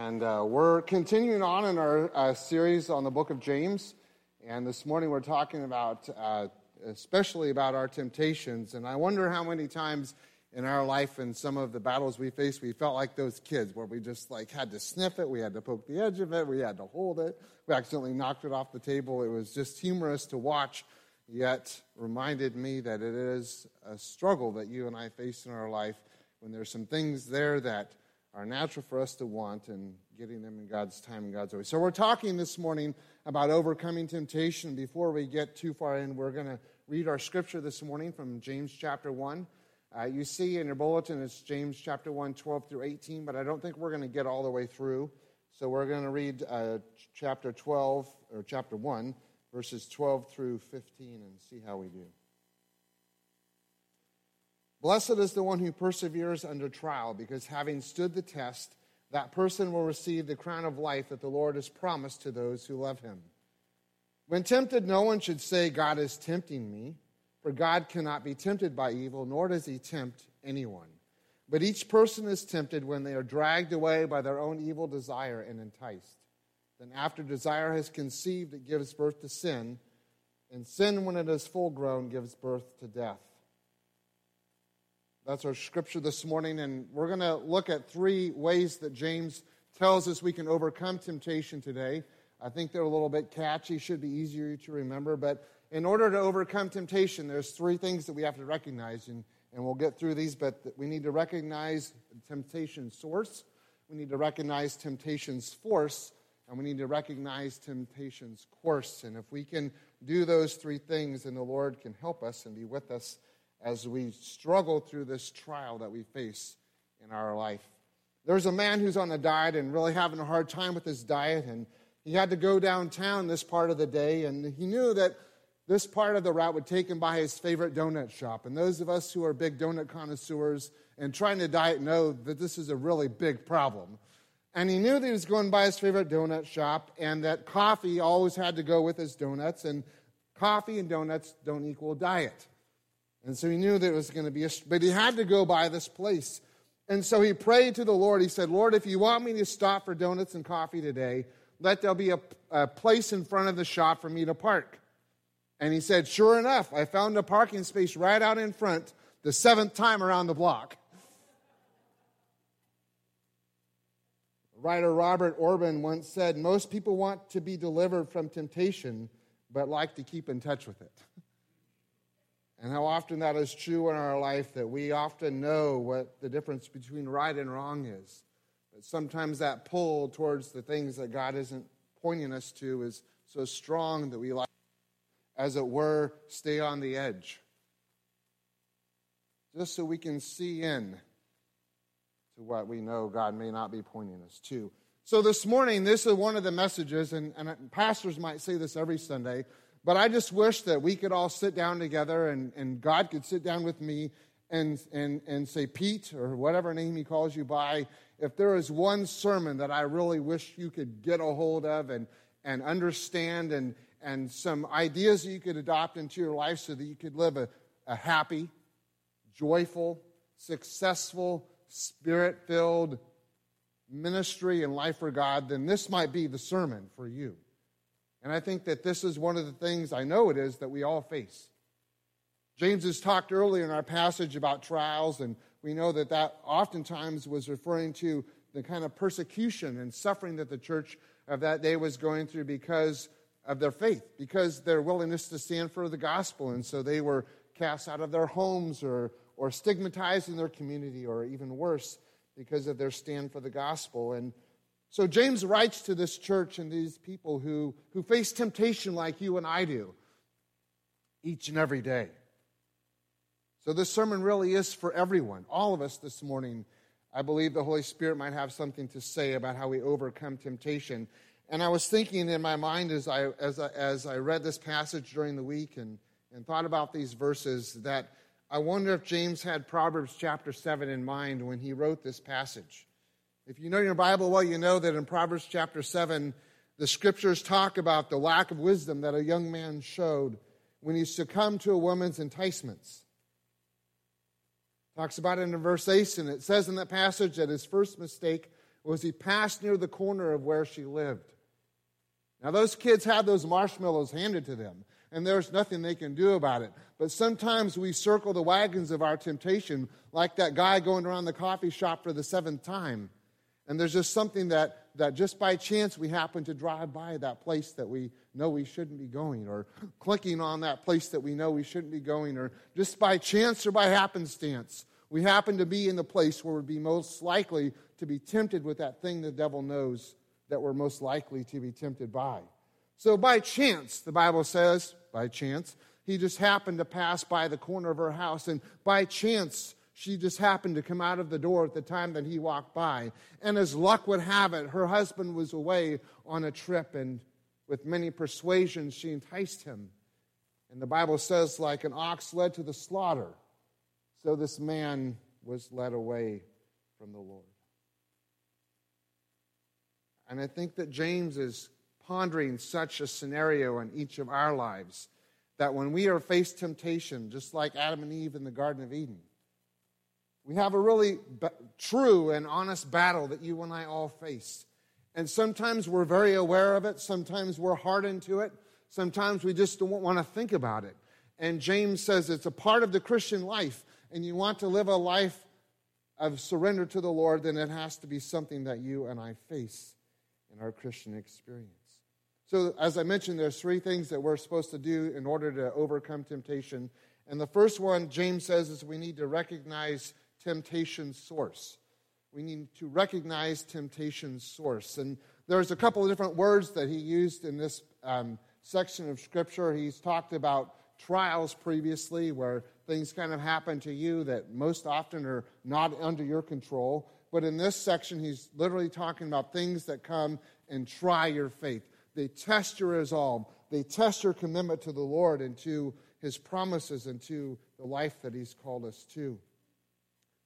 And uh, we're continuing on in our uh, series on the book of James. And this morning we're talking about, uh, especially about our temptations. And I wonder how many times in our life and some of the battles we faced, we felt like those kids where we just like had to sniff it, we had to poke the edge of it, we had to hold it, we accidentally knocked it off the table. It was just humorous to watch, yet reminded me that it is a struggle that you and I face in our life when there's some things there that are natural for us to want and getting them in God's time and God's way. So we're talking this morning about overcoming temptation. Before we get too far in, we're going to read our scripture this morning from James chapter 1. Uh, you see in your bulletin it's James chapter 1, 12 through 18, but I don't think we're going to get all the way through. So we're going to read uh, chapter 12, or chapter 1, verses 12 through 15, and see how we do. Blessed is the one who perseveres under trial, because having stood the test, that person will receive the crown of life that the Lord has promised to those who love him. When tempted, no one should say, God is tempting me, for God cannot be tempted by evil, nor does he tempt anyone. But each person is tempted when they are dragged away by their own evil desire and enticed. Then, after desire has conceived, it gives birth to sin, and sin, when it is full grown, gives birth to death. That's our scripture this morning, and we're going to look at three ways that James tells us we can overcome temptation today. I think they're a little bit catchy, should be easier to remember, but in order to overcome temptation, there's three things that we have to recognize, and, and we'll get through these, but we need to recognize temptation source, we need to recognize temptation's force, and we need to recognize temptation's course. And if we can do those three things, then the Lord can help us and be with us as we struggle through this trial that we face in our life. There's a man who's on a diet and really having a hard time with his diet, and he had to go downtown this part of the day, and he knew that this part of the route would take him by his favorite donut shop. And those of us who are big donut connoisseurs and trying to diet know that this is a really big problem. And he knew that he was going by his favorite donut shop and that coffee always had to go with his donuts, and coffee and donuts don't equal diet. And so he knew that it was going to be a, but he had to go by this place. And so he prayed to the Lord. He said, Lord, if you want me to stop for donuts and coffee today, let there be a, a place in front of the shop for me to park. And he said, Sure enough, I found a parking space right out in front the seventh time around the block. Writer Robert Orben once said, Most people want to be delivered from temptation, but like to keep in touch with it. And how often that is true in our life that we often know what the difference between right and wrong is. But sometimes that pull towards the things that God isn't pointing us to is so strong that we like, as it were, stay on the edge. Just so we can see in to what we know God may not be pointing us to. So this morning, this is one of the messages, and, and pastors might say this every Sunday but I just wish that we could all sit down together and, and God could sit down with me and, and, and say, Pete, or whatever name he calls you by, if there is one sermon that I really wish you could get a hold of and, and understand and, and some ideas that you could adopt into your life so that you could live a, a happy, joyful, successful, spirit filled ministry and life for God, then this might be the sermon for you. And I think that this is one of the things, I know it is, that we all face. James has talked earlier in our passage about trials, and we know that that oftentimes was referring to the kind of persecution and suffering that the church of that day was going through because of their faith, because their willingness to stand for the gospel. And so they were cast out of their homes or, or stigmatized in their community, or even worse, because of their stand for the gospel. And so James writes to this church and these people who, who face temptation like you and I do each and every day. So this sermon really is for everyone, all of us this morning. I believe the Holy Spirit might have something to say about how we overcome temptation. And I was thinking in my mind as I, as I, as I read this passage during the week and, and thought about these verses that I wonder if James had Proverbs chapter 7 in mind when he wrote this passage. If you know your Bible well, you know that in Proverbs chapter 7, the scriptures talk about the lack of wisdom that a young man showed when he succumbed to a woman's enticements. Talks about it in verse 8, and it says in that passage that his first mistake was he passed near the corner of where she lived. Now, those kids had those marshmallows handed to them, and there's nothing they can do about it. But sometimes we circle the wagons of our temptation, like that guy going around the coffee shop for the seventh time. And there's just something that, that just by chance we happen to drive by that place that we know we shouldn't be going, or clicking on that place that we know we shouldn't be going, or just by chance or by happenstance, we happen to be in the place where we'd be most likely to be tempted with that thing the devil knows that we're most likely to be tempted by. So, by chance, the Bible says, by chance, he just happened to pass by the corner of her house, and by chance, she just happened to come out of the door at the time that he walked by. And as luck would have it, her husband was away on a trip, and with many persuasions, she enticed him. And the Bible says, like an ox led to the slaughter, so this man was led away from the Lord. And I think that James is pondering such a scenario in each of our lives that when we are faced temptation, just like Adam and Eve in the Garden of Eden, we have a really b- true and honest battle that you and I all face. And sometimes we're very aware of it, sometimes we're hardened to it, sometimes we just don't want to think about it. And James says it's a part of the Christian life, and you want to live a life of surrender to the Lord, then it has to be something that you and I face in our Christian experience. So, as I mentioned, there's three things that we're supposed to do in order to overcome temptation. And the first one, James says, is we need to recognize temptation's source. We need to recognize temptation's source. And there's a couple of different words that he used in this um, section of Scripture. He's talked about trials previously, where things kind of happen to you that most often are not under your control. But in this section, he's literally talking about things that come and try your faith. They test your resolve, they test your commitment to the Lord and to his promises and to the life that he's called us to.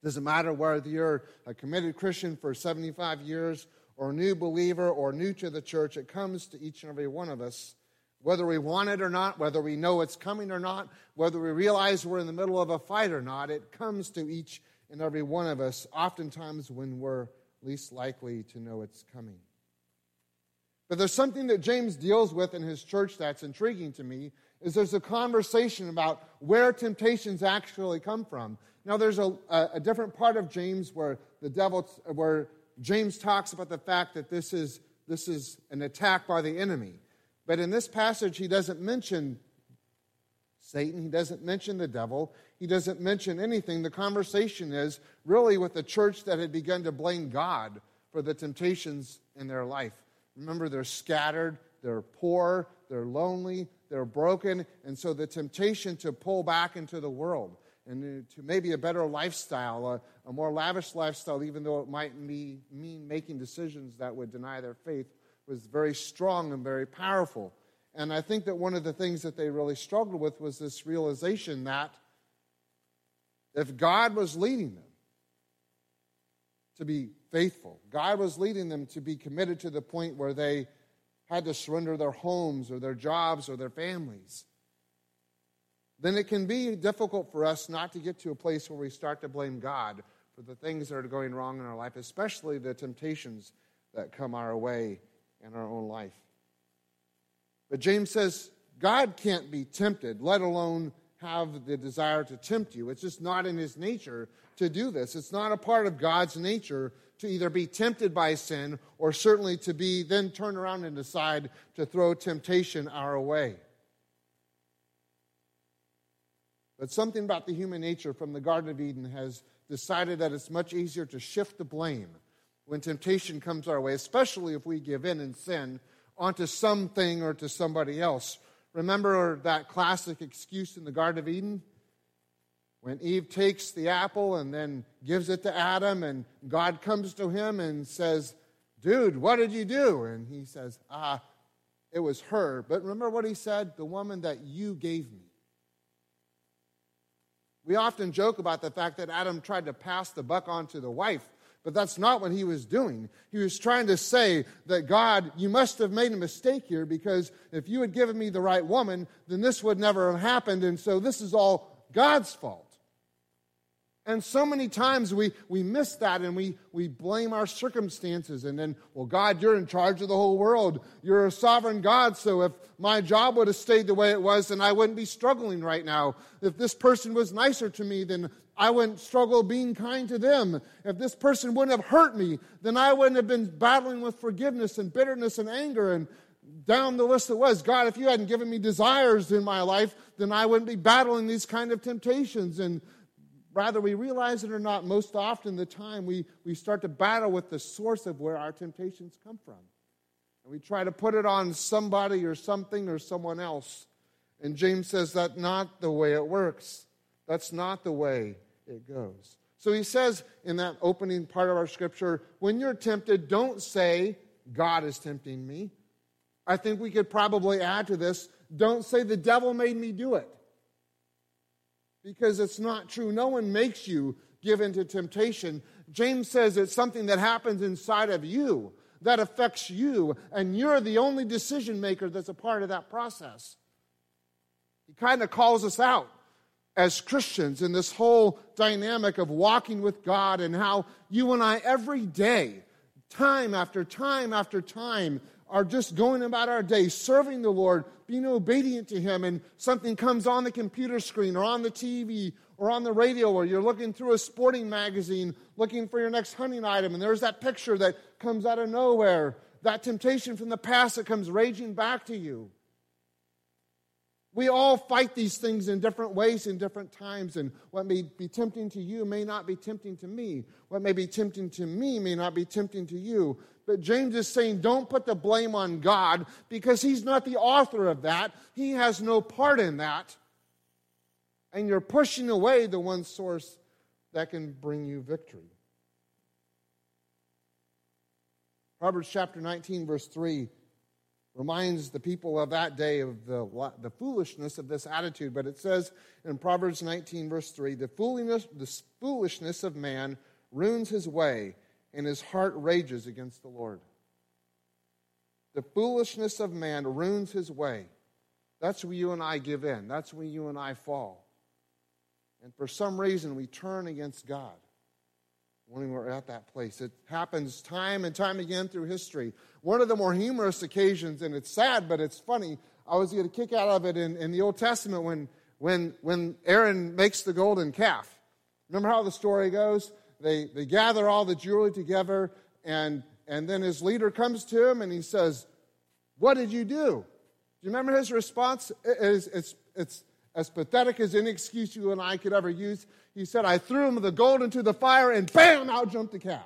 Doesn't matter whether you're a committed Christian for 75 years or a new believer or new to the church, it comes to each and every one of us. Whether we want it or not, whether we know it's coming or not, whether we realize we're in the middle of a fight or not, it comes to each and every one of us, oftentimes when we're least likely to know it's coming. But there's something that James deals with in his church that's intriguing to me is there's a conversation about where temptations actually come from. Now there's a, a different part of James where the devil where James talks about the fact that this is this is an attack by the enemy. But in this passage he doesn't mention Satan, he doesn't mention the devil, he doesn't mention anything. The conversation is really with the church that had begun to blame God for the temptations in their life. Remember, they're scattered, they're poor, they're lonely, they're broken, and so the temptation to pull back into the world and uh, to maybe a better lifestyle, a, a more lavish lifestyle, even though it might be, mean making decisions that would deny their faith, was very strong and very powerful. And I think that one of the things that they really struggled with was this realization that if God was leading them to be faithful, God was leading them to be committed to the point where they had to surrender their homes or their jobs or their families, then it can be difficult for us not to get to a place where we start to blame God for the things that are going wrong in our life, especially the temptations that come our way in our own life. But James says God can't be tempted, let alone have the desire to tempt you. It's just not in his nature to do this. It's not a part of God's nature to either be tempted by sin or certainly to be then turn around and decide to throw temptation our way. But something about the human nature from the Garden of Eden has decided that it's much easier to shift the blame when temptation comes our way, especially if we give in and sin, onto something or to somebody else Remember that classic excuse in the Garden of Eden? When Eve takes the apple and then gives it to Adam, and God comes to him and says, Dude, what did you do? And he says, Ah, it was her. But remember what he said? The woman that you gave me. We often joke about the fact that Adam tried to pass the buck on to the wife. But that's not what he was doing. He was trying to say that God, you must have made a mistake here because if you had given me the right woman, then this would never have happened. And so this is all God's fault. And so many times we, we miss that and we, we blame our circumstances. And then, well, God, you're in charge of the whole world. You're a sovereign God. So if my job would have stayed the way it was, then I wouldn't be struggling right now. If this person was nicer to me, then I wouldn't struggle being kind to them. If this person wouldn't have hurt me, then I wouldn't have been battling with forgiveness and bitterness and anger. And down the list it was God, if you hadn't given me desires in my life, then I wouldn't be battling these kind of temptations. And Rather, we realize it or not, most often the time we, we start to battle with the source of where our temptations come from. And we try to put it on somebody or something or someone else. And James says that's not the way it works. That's not the way it goes. So he says in that opening part of our scripture when you're tempted, don't say, God is tempting me. I think we could probably add to this don't say, the devil made me do it because it's not true. No one makes you give into temptation. James says it's something that happens inside of you that affects you, and you're the only decision maker that's a part of that process. He kind of calls us out as Christians in this whole dynamic of walking with God and how you and I every day, time after time after time, are just going about our day serving the Lord, being obedient to Him, and something comes on the computer screen or on the TV or on the radio, or you're looking through a sporting magazine looking for your next hunting item, and there's that picture that comes out of nowhere, that temptation from the past that comes raging back to you. We all fight these things in different ways in different times, and what may be tempting to you may not be tempting to me. What may be tempting to me may not be tempting to you. But James is saying, don't put the blame on God because he's not the author of that. He has no part in that. And you're pushing away the one source that can bring you victory. Proverbs chapter 19, verse 3 reminds the people of that day of the, the foolishness of this attitude. But it says in Proverbs 19, verse 3 the foolishness, the foolishness of man ruins his way, and his heart rages against the Lord. The foolishness of man ruins his way. That's where you and I give in, that's where you and I fall. And for some reason, we turn against God when we're at that place. It happens time and time again through history. One of the more humorous occasions, and it's sad, but it's funny, I was getting a kick out of it in, in the Old Testament when, when, when Aaron makes the golden calf. Remember how the story goes? They, they gather all the jewelry together, and, and then his leader comes to him and he says, What did you do? Do you remember his response? It's, it's, it's as pathetic as any excuse you and I could ever use. He said, I threw him the gold into the fire, and bam, out jumped the calf.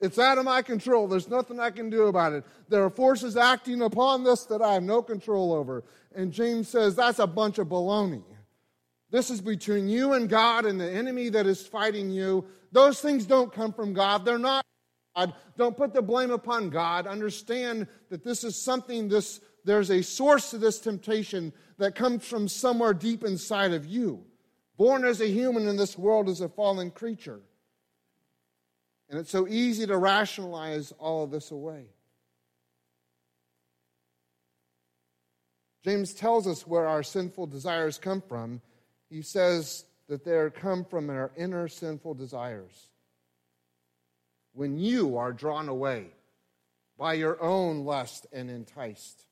It's out of my control. There's nothing I can do about it. There are forces acting upon this that I have no control over. And James says that's a bunch of baloney. This is between you and God and the enemy that is fighting you. Those things don't come from God. They're not God. Don't put the blame upon God. Understand that this is something this there's a source to this temptation that comes from somewhere deep inside of you. Born as a human in this world as a fallen creature. And it's so easy to rationalize all of this away. James tells us where our sinful desires come from. He says that they are come from our inner sinful desires. When you are drawn away by your own lust and enticed.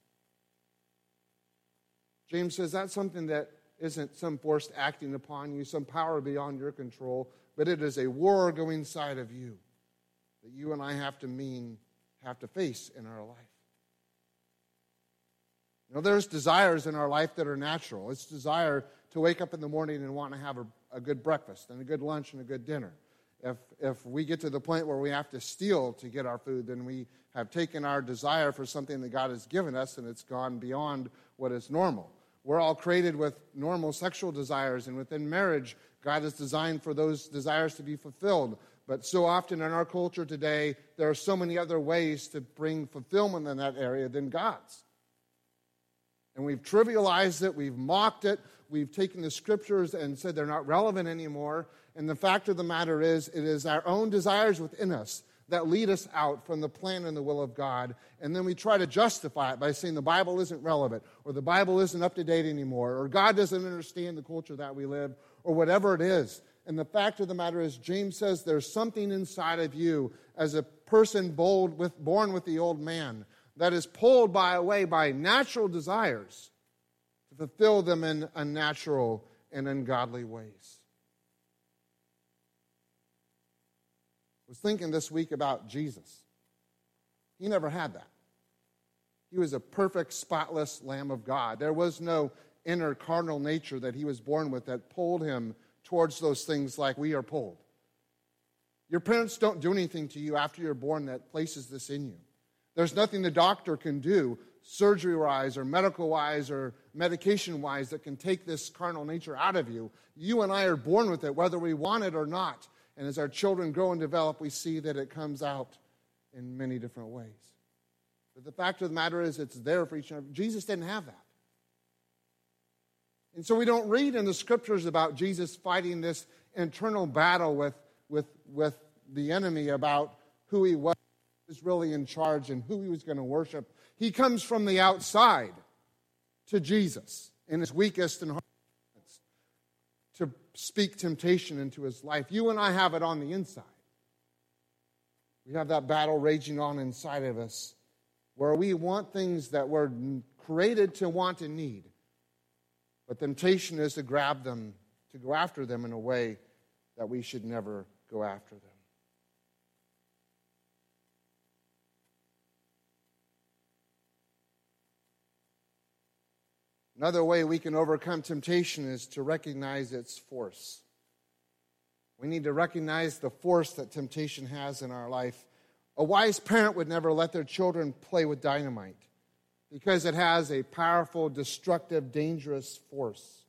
James says that's something that isn't some force acting upon you, some power beyond your control, but it is a war going inside of you that you and I have to mean, have to face in our life. You know, there's desires in our life that are natural. It's desire to wake up in the morning and want to have a, a good breakfast and a good lunch and a good dinner. If, if we get to the point where we have to steal to get our food, then we have taken our desire for something that God has given us and it's gone beyond what is normal. We're all created with normal sexual desires, and within marriage, God has designed for those desires to be fulfilled. But so often in our culture today, there are so many other ways to bring fulfillment in that area than God's. And we've trivialized it, we've mocked it, we've taken the scriptures and said they're not relevant anymore. And the fact of the matter is, it is our own desires within us that lead us out from the plan and the will of God. And then we try to justify it by saying the Bible isn't relevant, or the Bible isn't up to date anymore, or God doesn't understand the culture that we live, or whatever it is. And the fact of the matter is, James says there's something inside of you as a person bold with, born with the old man that is pulled by away by natural desires fulfill them in unnatural and ungodly ways. I was thinking this week about Jesus. He never had that. He was a perfect, spotless Lamb of God. There was no inner carnal nature that he was born with that pulled him towards those things like we are pulled. Your parents don't do anything to you after you're born that places this in you. There's nothing the doctor can do, surgery wise or medical wise or medication wise, that can take this carnal nature out of you. You and I are born with it, whether we want it or not. And as our children grow and develop, we see that it comes out in many different ways. But the fact of the matter is, it's there for each other. Jesus didn't have that. And so we don't read in the scriptures about Jesus fighting this internal battle with, with, with the enemy about who he was, who was really in charge and who he was going to worship. He comes from the outside to Jesus in his weakest and hardest to speak temptation into his life. You and I have it on the inside. We have that battle raging on inside of us where we want things that we're created to want and need. But temptation is to grab them, to go after them in a way that we should never go after them. Another way we can overcome temptation is to recognize its force. We need to recognize the force that temptation has in our life. A wise parent would never let their children play with dynamite because it has a powerful, destructive, dangerous force.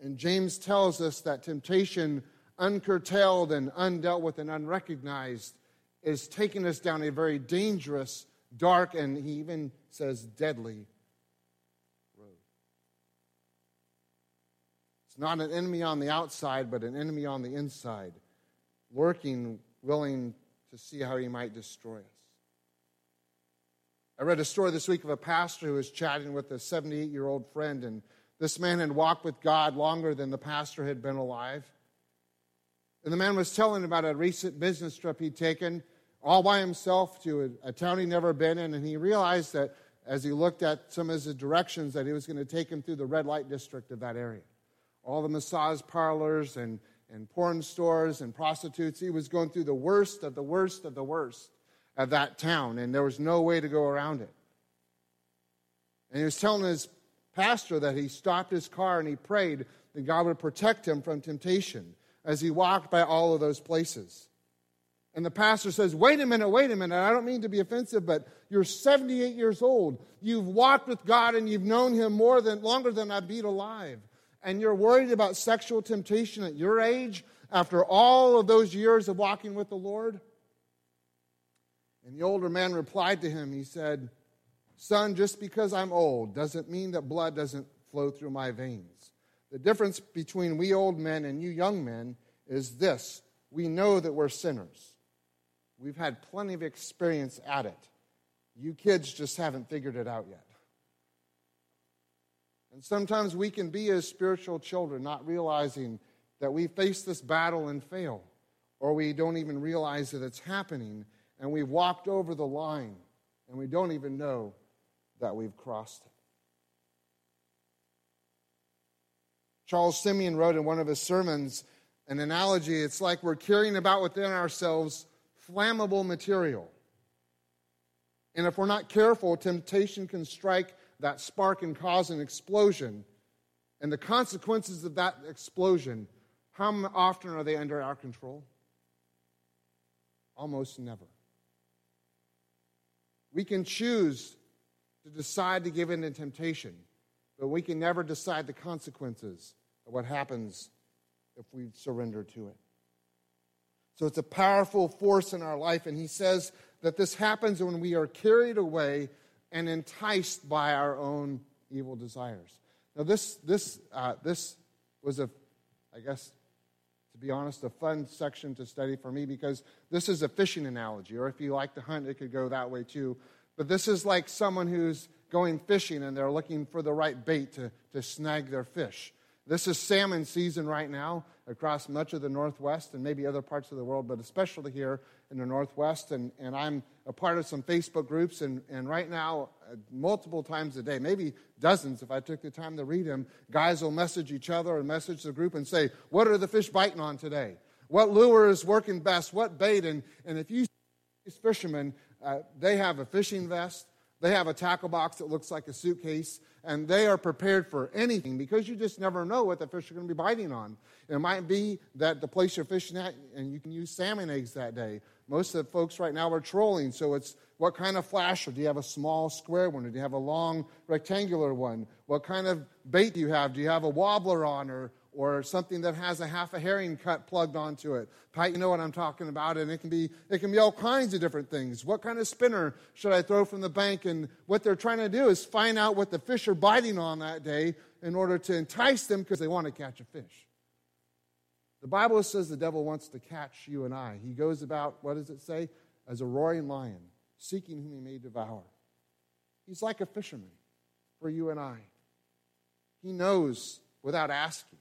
And James tells us that temptation, uncurtailed and undealt with and unrecognized, is taking us down a very dangerous, dark, and he even says deadly not an enemy on the outside, but an enemy on the inside, lurking, willing to see how he might destroy us. I read a story this week of a pastor who was chatting with a 78 year old friend, and this man had walked with God longer than the pastor had been alive. And the man was telling about a recent business trip he'd taken all by himself to a, a town he'd never been in, and he realized that as he looked at some of his directions that he was going to take him through the red light district of that area all the massage parlors and, and porn stores and prostitutes. He was going through the worst of the worst of the worst of that town, and there was no way to go around it. And he was telling his pastor that he stopped his car and he prayed that God would protect him from temptation as he walked by all of those places. And the pastor says, Wait a minute, wait a minute. I don't mean to be offensive, but you're 78 years old. You've walked with God and you've known him more than longer than I've been alive and you're worried about sexual temptation at your age after all of those years of walking with the Lord? And the older man replied to him, he said, Son, just because I'm old doesn't mean that blood doesn't flow through my veins. The difference between we old men and you young men is this we know that we're sinners. We've had plenty of experience at it. You kids just haven't figured it out yet. And sometimes we can be as spiritual children, not realizing that we face this battle and fail, or we don't even realize that it's happening, and we've walked over the line, and we don't even know that we've crossed it. Charles Simeon wrote in one of his sermons an analogy it's like we're carrying about within ourselves flammable material. And if we're not careful, temptation can strike that spark and cause an explosion. And the consequences of that explosion, how often are they under our control? Almost never. We can choose to decide to give in to temptation, but we can never decide the consequences of what happens if we surrender to it. So it's a powerful force in our life, and he says that this happens when we are carried away and enticed by our own evil desires. Now, this, this, uh, this was a, I guess, to be honest, a fun section to study for me because this is a fishing analogy, or if you like to hunt, it could go that way too. But this is like someone who's going fishing and they're looking for the right bait to, to snag their fish. This is salmon season right now across much of the Northwest and maybe other parts of the world, but especially here in the Northwest. And, and I'm a part of some Facebook groups, and, and right now, uh, multiple times a day, maybe dozens if I took the time to read them, guys will message each other and message the group and say, What are the fish biting on today? What lure is working best? What bait? And, and if you these fishermen, uh, they have a fishing vest, they have a tackle box that looks like a suitcase, and they are prepared for anything because you just never know what the fish are going to be biting on. It might be that the place you're fishing at, and you can use salmon eggs that day. Most of the folks right now are trolling, so it's what kind of flasher? Do you have a small square one, or do you have a long rectangular one? What kind of bait do you have? Do you have a wobbler on, or, or something that has a half a herring cut plugged onto it. Pat, you know what I'm talking about, and it can be it can be all kinds of different things. What kind of spinner should I throw from the bank? And what they're trying to do is find out what the fish are biting on that day in order to entice them because they want to catch a fish. The Bible says the devil wants to catch you and I. He goes about, what does it say? As a roaring lion, seeking whom he may devour. He's like a fisherman for you and I. He knows without asking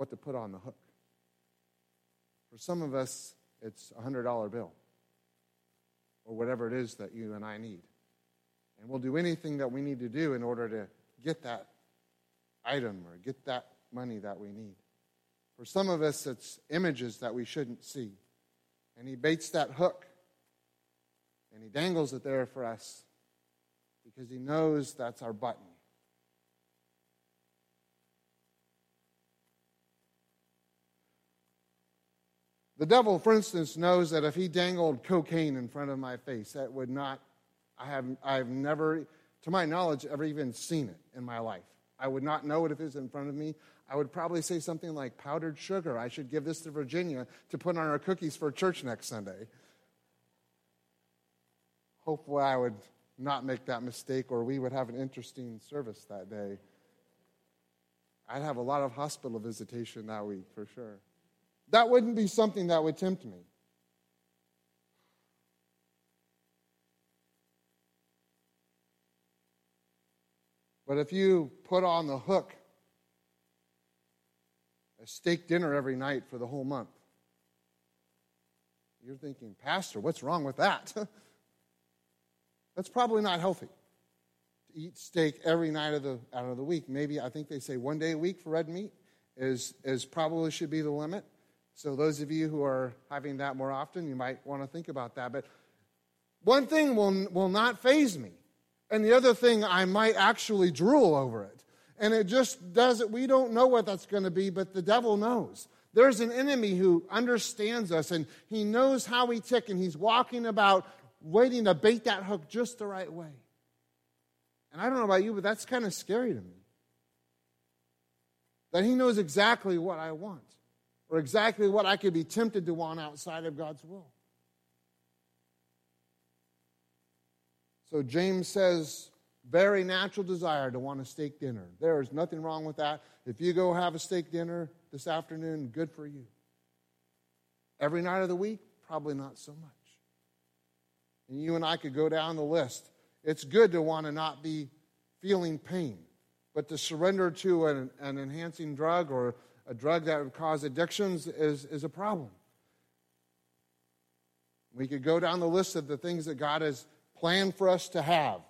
what to put on the hook. For some of us, it's a $100 bill or whatever it is that you and I need. And we'll do anything that we need to do in order to get that item or get that money that we need. For some of us, it's images that we shouldn't see. And he baits that hook and he dangles it there for us because he knows that's our button. The devil, for instance, knows that if he dangled cocaine in front of my face, that would not, I have, I've never, to my knowledge, ever even seen it in my life. I would not know it if it was in front of me. I would probably say something like powdered sugar. I should give this to Virginia to put on our cookies for church next Sunday. Hopefully, I would not make that mistake, or we would have an interesting service that day. I'd have a lot of hospital visitation that week for sure. That wouldn't be something that would tempt me. But if you put on the hook a steak dinner every night for the whole month, you're thinking, Pastor, what's wrong with that? That's probably not healthy. To eat steak every night of the, out of the week. Maybe I think they say one day a week for red meat is, is probably should be the limit. So, those of you who are having that more often, you might want to think about that. But one thing will, will not faze me, and the other thing, I might actually drool over it. And it just doesn't, we don't know what that's going to be, but the devil knows. There's an enemy who understands us, and he knows how we tick, and he's walking about waiting to bait that hook just the right way. And I don't know about you, but that's kind of scary to me. That he knows exactly what I want or exactly what I could be tempted to want outside of God's will. So James says, very natural desire to want a steak dinner. There is nothing wrong with that. If you go have a steak dinner this afternoon, good for you. Every night of the week, probably not so much. And you and I could go down the list. It's good to want to not be feeling pain, but to surrender to an, an enhancing drug or a drug that would cause addictions is, is a problem. We could go down the list of the things that God has planned for us to have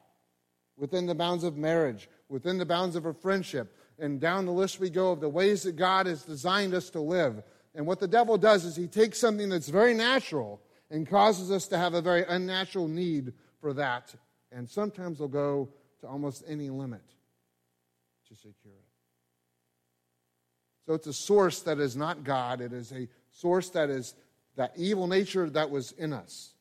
within the bounds of marriage, within the bounds of a friendship, and down the list we go of the ways that God has designed us to live. And what the devil does is he takes something that's very natural and causes us to have a very unnatural need for that. And sometimes he'll go to almost any limit to secure it. So it's a source that is not God, it is a source that is that evil nature that was in us.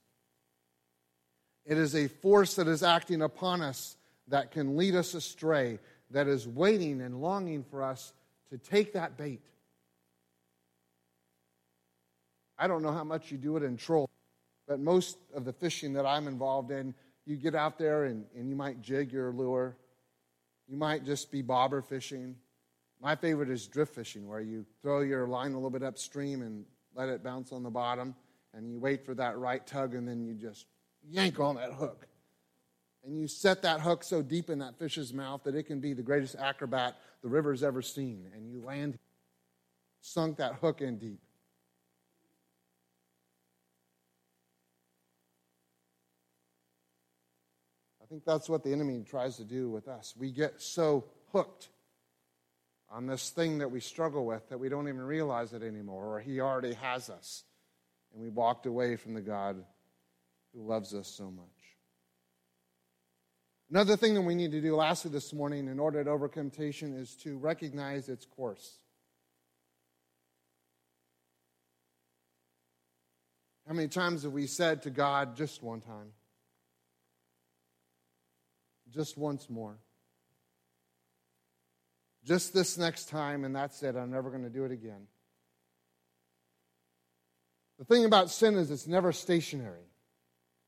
It is a force that is acting upon us that can lead us astray, that is waiting and longing for us to take that bait. I don't know how much you do it in troll, but most of the fishing that I'm involved in, you get out there and, and you might jig your lure. You might just be bobber fishing. My favorite is drift fishing, where you throw your line a little bit upstream and let it bounce on the bottom, and you wait for that right tug, and then you just yank on that hook. And you set that hook so deep in that fish's mouth that it can be the greatest acrobat the river's ever seen. And you land, sunk that hook in deep. I think that's what the enemy tries to do with us. We get so hooked on this thing that we struggle with that we don't even realize it anymore, or He already has us. And we walked away from the God who loves us so much. Another thing that we need to do, lastly, this morning, in order to overcome temptation, is to recognize its course. How many times have we said to God, just one time? Just once more. Just this next time, and that's it. I'm never going to do it again. The thing about sin is it's never stationary.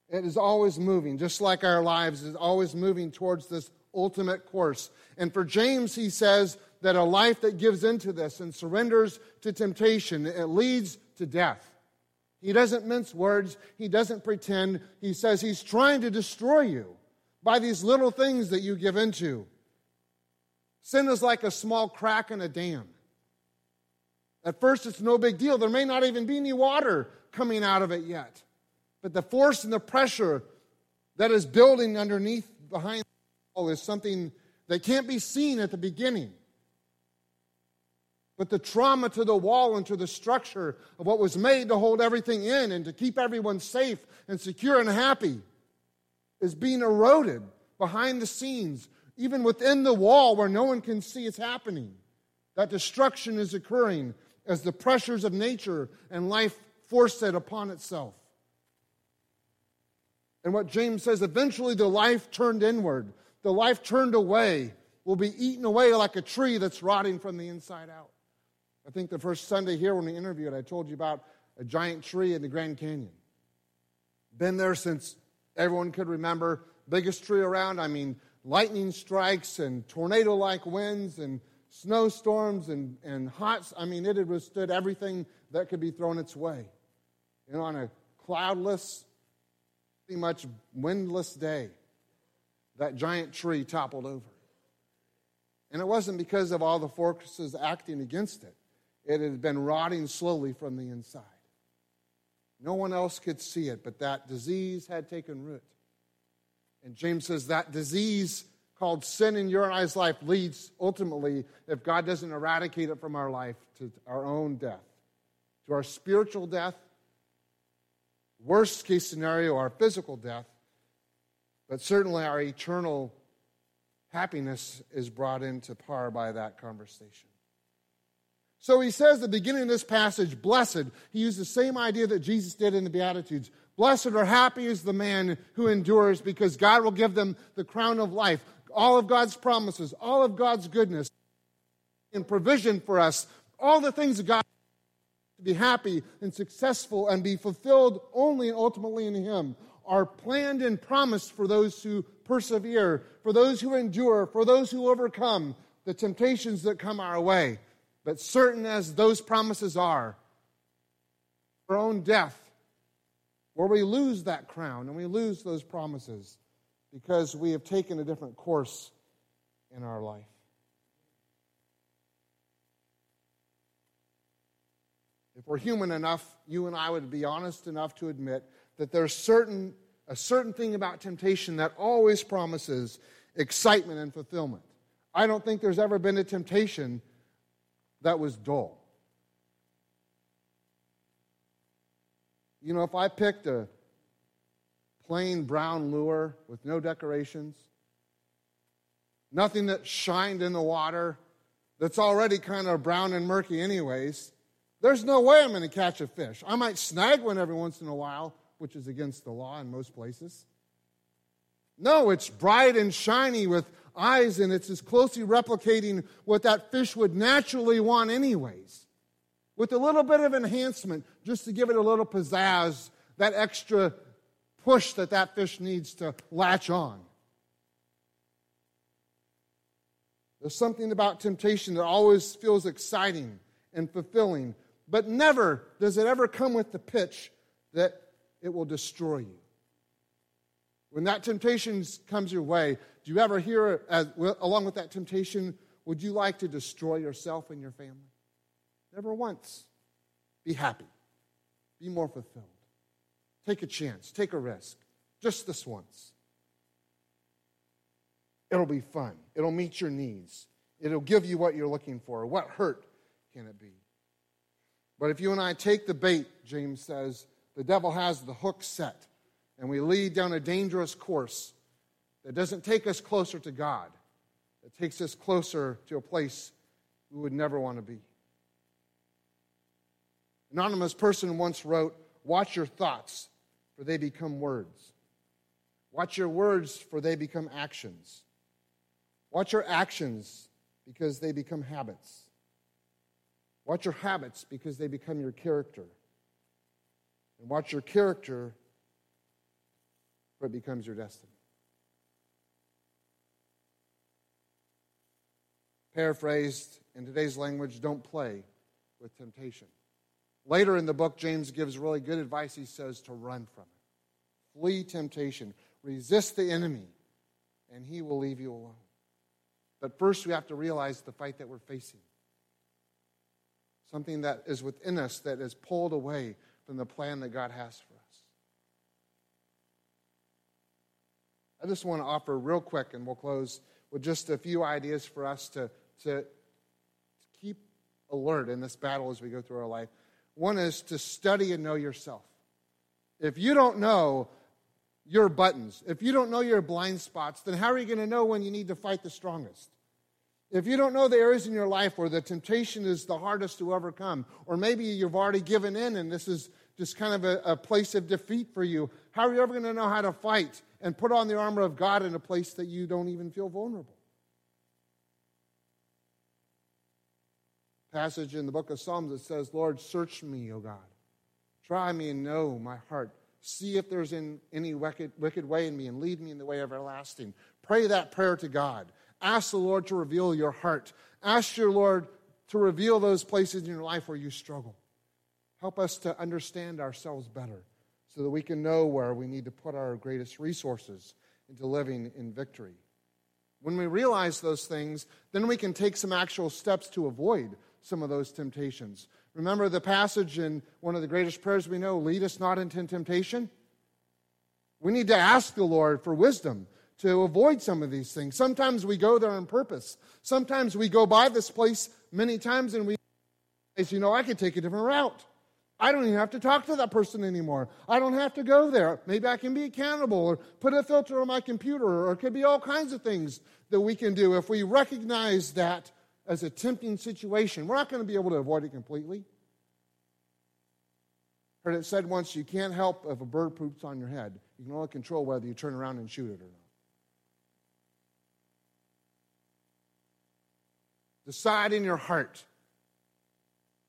It is always moving, just like our lives is always moving towards this ultimate course. And for James, he says that a life that gives into this and surrenders to temptation, it leads to death. He doesn't mince words, he doesn't pretend. He says he's trying to destroy you by these little things that you give into. Sin is like a small crack in a dam. At first, it's no big deal. There may not even be any water coming out of it yet. But the force and the pressure that is building underneath behind the wall is something that can't be seen at the beginning. But the trauma to the wall and to the structure of what was made to hold everything in and to keep everyone safe and secure and happy is being eroded behind the scenes, even within the wall where no one can see it's happening. That destruction is occurring as the pressures of nature and life force it upon itself. And what James says eventually the life turned inward, the life turned away, will be eaten away like a tree that's rotting from the inside out. I think the first Sunday here when we interviewed, I told you about a giant tree in the Grand Canyon. Been there since everyone could remember. Biggest tree around. I mean, lightning strikes and tornado like winds and snowstorms and, and hot. I mean, it had withstood everything that could be thrown its way. Know, on a cloudless, pretty much windless day, that giant tree toppled over. And it wasn't because of all the forces acting against it, it had been rotting slowly from the inside. No one else could see it, but that disease had taken root. And James says that disease called sin in your and I's life leads ultimately, if God doesn't eradicate it from our life, to our own death, to our spiritual death worst case scenario, our physical death, but certainly our eternal happiness is brought into par by that conversation. So he says the beginning of this passage, blessed. He used the same idea that Jesus did in the Beatitudes. Blessed or happy is the man who endures because God will give them the crown of life, all of God's promises, all of God's goodness, and provision for us, all the things that God to be happy and successful and be fulfilled only and ultimately in Him are planned and promised for those who persevere, for those who endure, for those who overcome the temptations that come our way. But certain as those promises are, our own death, where we lose that crown and we lose those promises because we have taken a different course in our life. if we're human enough, you and I would be honest enough to admit that there's certain, a certain thing about temptation that always promises excitement and fulfillment. I don't think there's ever been a temptation that was dull. You know, if I picked a plain brown lure with no decorations, nothing that shined in the water, that's already kind of brown and murky, anyways, there's no way I'm going to catch a fish. I might snag one every once in a while, which is against the law in most places. No, it's bright and shiny with eyes, and it's as closely replicating what that fish would naturally want, anyways. With a little bit of enhancement, just to give it a little pizzazz, that extra push that that fish needs to latch on. There's something about temptation that always feels exciting and fulfilling, but never does it ever come with the pitch that it will destroy you. When that temptation comes your way, do you ever hear, as, along with that temptation, would you like to destroy yourself and your family? Never once. Be happy. Be more fulfilled. Take a chance. Take a risk. Just this once. It'll be fun. It'll meet your needs. It'll give you what you're looking for. What hurt can it be? But if you and I take the bait, James says, the devil has the hook set, and we lead down a dangerous course that doesn't take us closer to God, that takes us closer to a place we would never want to be. Anonymous person once wrote, Watch your thoughts, for they become words. Watch your words, for they become actions. Watch your actions, because they become habits. Watch your habits, because they become your character. And watch your character, for it becomes your destiny. Paraphrased in today's language, don't play with temptation. Later in the book, James gives really good advice. He says to run from it, flee temptation, resist the enemy, and he will leave you alone. But first, we have to realize the fight that we're facing. Something that is within us that is pulled away from the plan that God has for us. I just want to offer real quick, and we'll close with just a few ideas for us to, to, to keep alert in this battle as we go through our life. One is to study and know yourself. If you don't know your buttons, if you don't know your blind spots, then how are you going to know when you need to fight the strongest? If you don't know the areas in your life where the temptation is the hardest to overcome, or maybe you've already given in and this is just kind of a, a place of defeat for you, how are you ever going to know how to fight and put on the armor of God in a place that you don't even feel vulnerable? Passage in the book of Psalms that says, Lord, search me, O God. Try me and know my heart. See if there's in any wicked, wicked way in me and lead me in the way of everlasting. Pray that prayer to God. Ask the Lord to reveal your heart. Ask your Lord to reveal those places in your life where you struggle. Help us to understand ourselves better so that we can know where we need to put our greatest resources into living in victory. When we realize those things, then we can take some actual steps to avoid some of those temptations. Remember the passage in one of the greatest prayers we know lead us not into temptation? We need to ask the Lord for wisdom to avoid some of these things. Sometimes we go there on purpose. Sometimes we go by this place many times and we say, you know, I could take a different route. I don't even have to talk to that person anymore. I don't have to go there. Maybe I can be accountable or put a filter on my computer, or it could be all kinds of things that we can do if we recognize that as a tempting situation. We're not going to be able to avoid it completely. Heard it said once you can't help if a bird poops on your head. You can only control whether you turn around and shoot it or not. Decide in your heart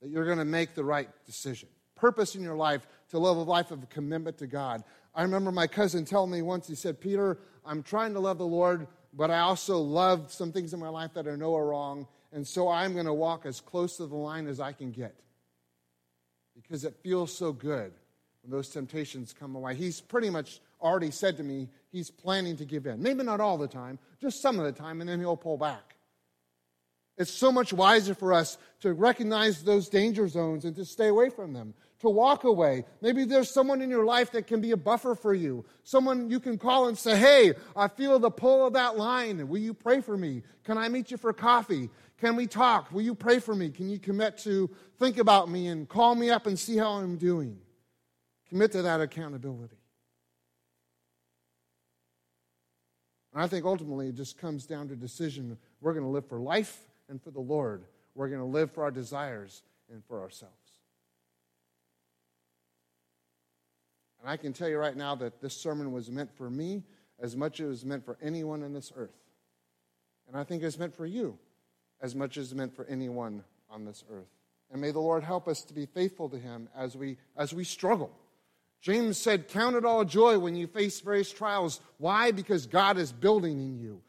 that you're going to make the right decision. Purpose in your life to live a life of commitment to God. I remember my cousin telling me once, he said, Peter, I'm trying to love the Lord, but I also love some things in my life that I know are wrong, and so I'm going to walk as close to the line as I can get because it feels so good when those temptations come away. He's pretty much already said to me he's planning to give in. Maybe not all the time, just some of the time, and then he'll pull back. It's so much wiser for us to recognize those danger zones and to stay away from them, to walk away. Maybe there's someone in your life that can be a buffer for you, someone you can call and say, Hey, I feel the pull of that line. Will you pray for me? Can I meet you for coffee? Can we talk? Will you pray for me? Can you commit to think about me and call me up and see how I'm doing? Commit to that accountability. And I think ultimately it just comes down to decision. We're going to live for life and for the Lord. We're going to live for our desires and for ourselves. And I can tell you right now that this sermon was meant for me as much as it was meant for anyone on this earth. And I think it's meant for you as much as meant for anyone on this earth. And may the Lord help us to be faithful to him as we, as we struggle. James said, Count it all joy when you face various trials. Why? Because God is building in you.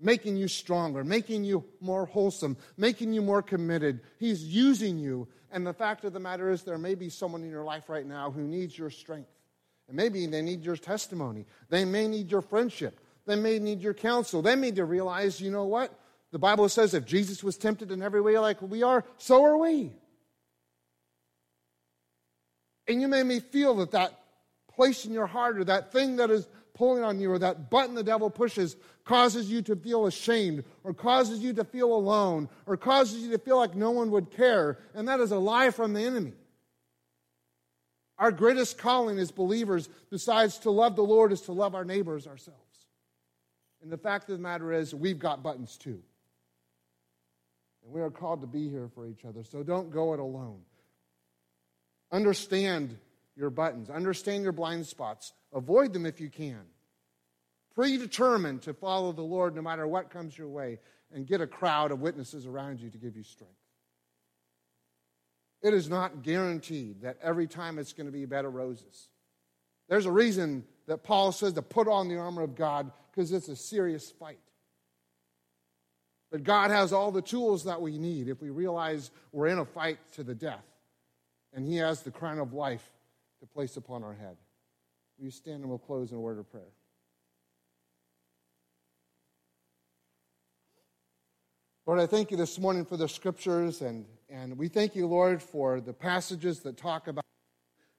making you stronger, making you more wholesome, making you more committed. He's using you. And the fact of the matter is, there may be someone in your life right now who needs your strength. And maybe they need your testimony. They may need your friendship. They may need your counsel. They may need to realize, you know what? The Bible says if Jesus was tempted in every way like we are, so are we. And you made me feel that that place in your heart or that thing that is pulling on you or that button the devil pushes causes you to feel ashamed or causes you to feel alone or causes you to feel like no one would care. And that is a lie from the enemy. Our greatest calling as believers, besides to love the Lord, is to love our neighbors ourselves. And the fact of the matter is, we've got buttons too. And we are called to be here for each other. So don't go it alone. Understand your buttons, understand your blind spots, avoid them if you can. Predetermined to follow the Lord no matter what comes your way, and get a crowd of witnesses around you to give you strength. It is not guaranteed that every time it's going to be bed of roses. There's a reason that Paul says to put on the armor of God because it's a serious fight. But God has all the tools that we need if we realize we're in a fight to the death. And He has the crown of life to place upon our head. Will you stand and we'll close in a word of prayer? Lord, I thank you this morning for the scriptures, and, and we thank you, Lord, for the passages that talk about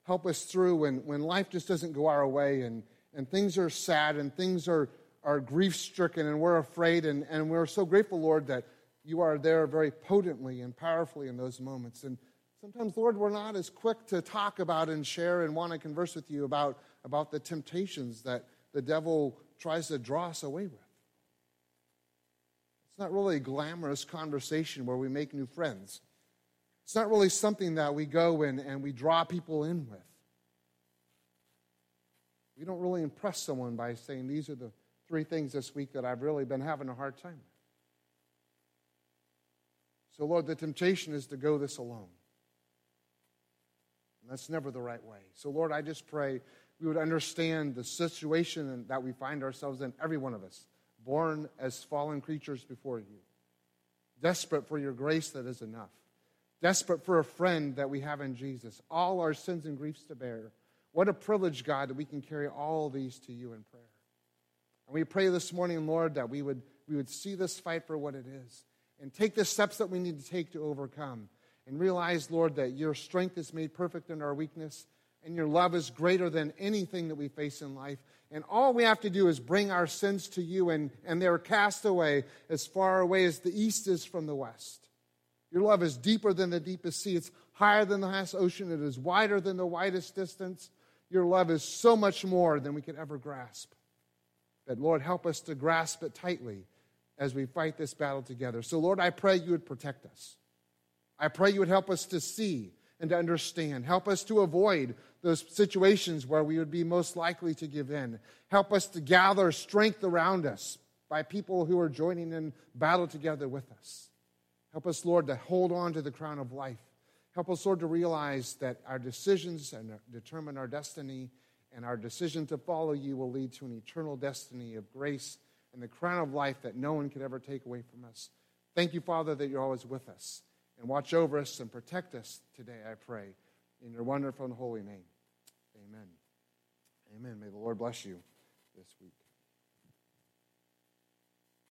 help us through when, when life just doesn't go our way and, and things are sad and things are, are grief stricken and we're afraid. And, and we're so grateful, Lord, that you are there very potently and powerfully in those moments. And sometimes, Lord, we're not as quick to talk about and share and want to converse with you about, about the temptations that the devil tries to draw us away with. It's not really a glamorous conversation where we make new friends. It's not really something that we go in and we draw people in with. We don't really impress someone by saying, These are the three things this week that I've really been having a hard time with. So, Lord, the temptation is to go this alone. And that's never the right way. So, Lord, I just pray we would understand the situation that we find ourselves in, every one of us, born as fallen creatures before you, desperate for your grace that is enough, desperate for a friend that we have in Jesus, all our sins and griefs to bear. What a privilege, God, that we can carry all these to you in prayer. And we pray this morning, Lord, that we would, we would see this fight for what it is and take the steps that we need to take to overcome. And realize, Lord, that your strength is made perfect in our weakness and your love is greater than anything that we face in life. And all we have to do is bring our sins to you, and, and they're cast away as far away as the east is from the west. Your love is deeper than the deepest sea, it's higher than the highest ocean, it is wider than the widest distance. Your love is so much more than we could ever grasp. That, Lord, help us to grasp it tightly as we fight this battle together. So, Lord, I pray you would protect us. I pray you would help us to see and to understand. Help us to avoid those situations where we would be most likely to give in. Help us to gather strength around us by people who are joining in battle together with us. Help us, Lord, to hold on to the crown of life Help us, Lord, to realize that our decisions determine our destiny, and our decision to follow you will lead to an eternal destiny of grace and the crown of life that no one could ever take away from us. Thank you, Father, that you're always with us. And watch over us and protect us today, I pray. In your wonderful and holy name. Amen. Amen. May the Lord bless you this week.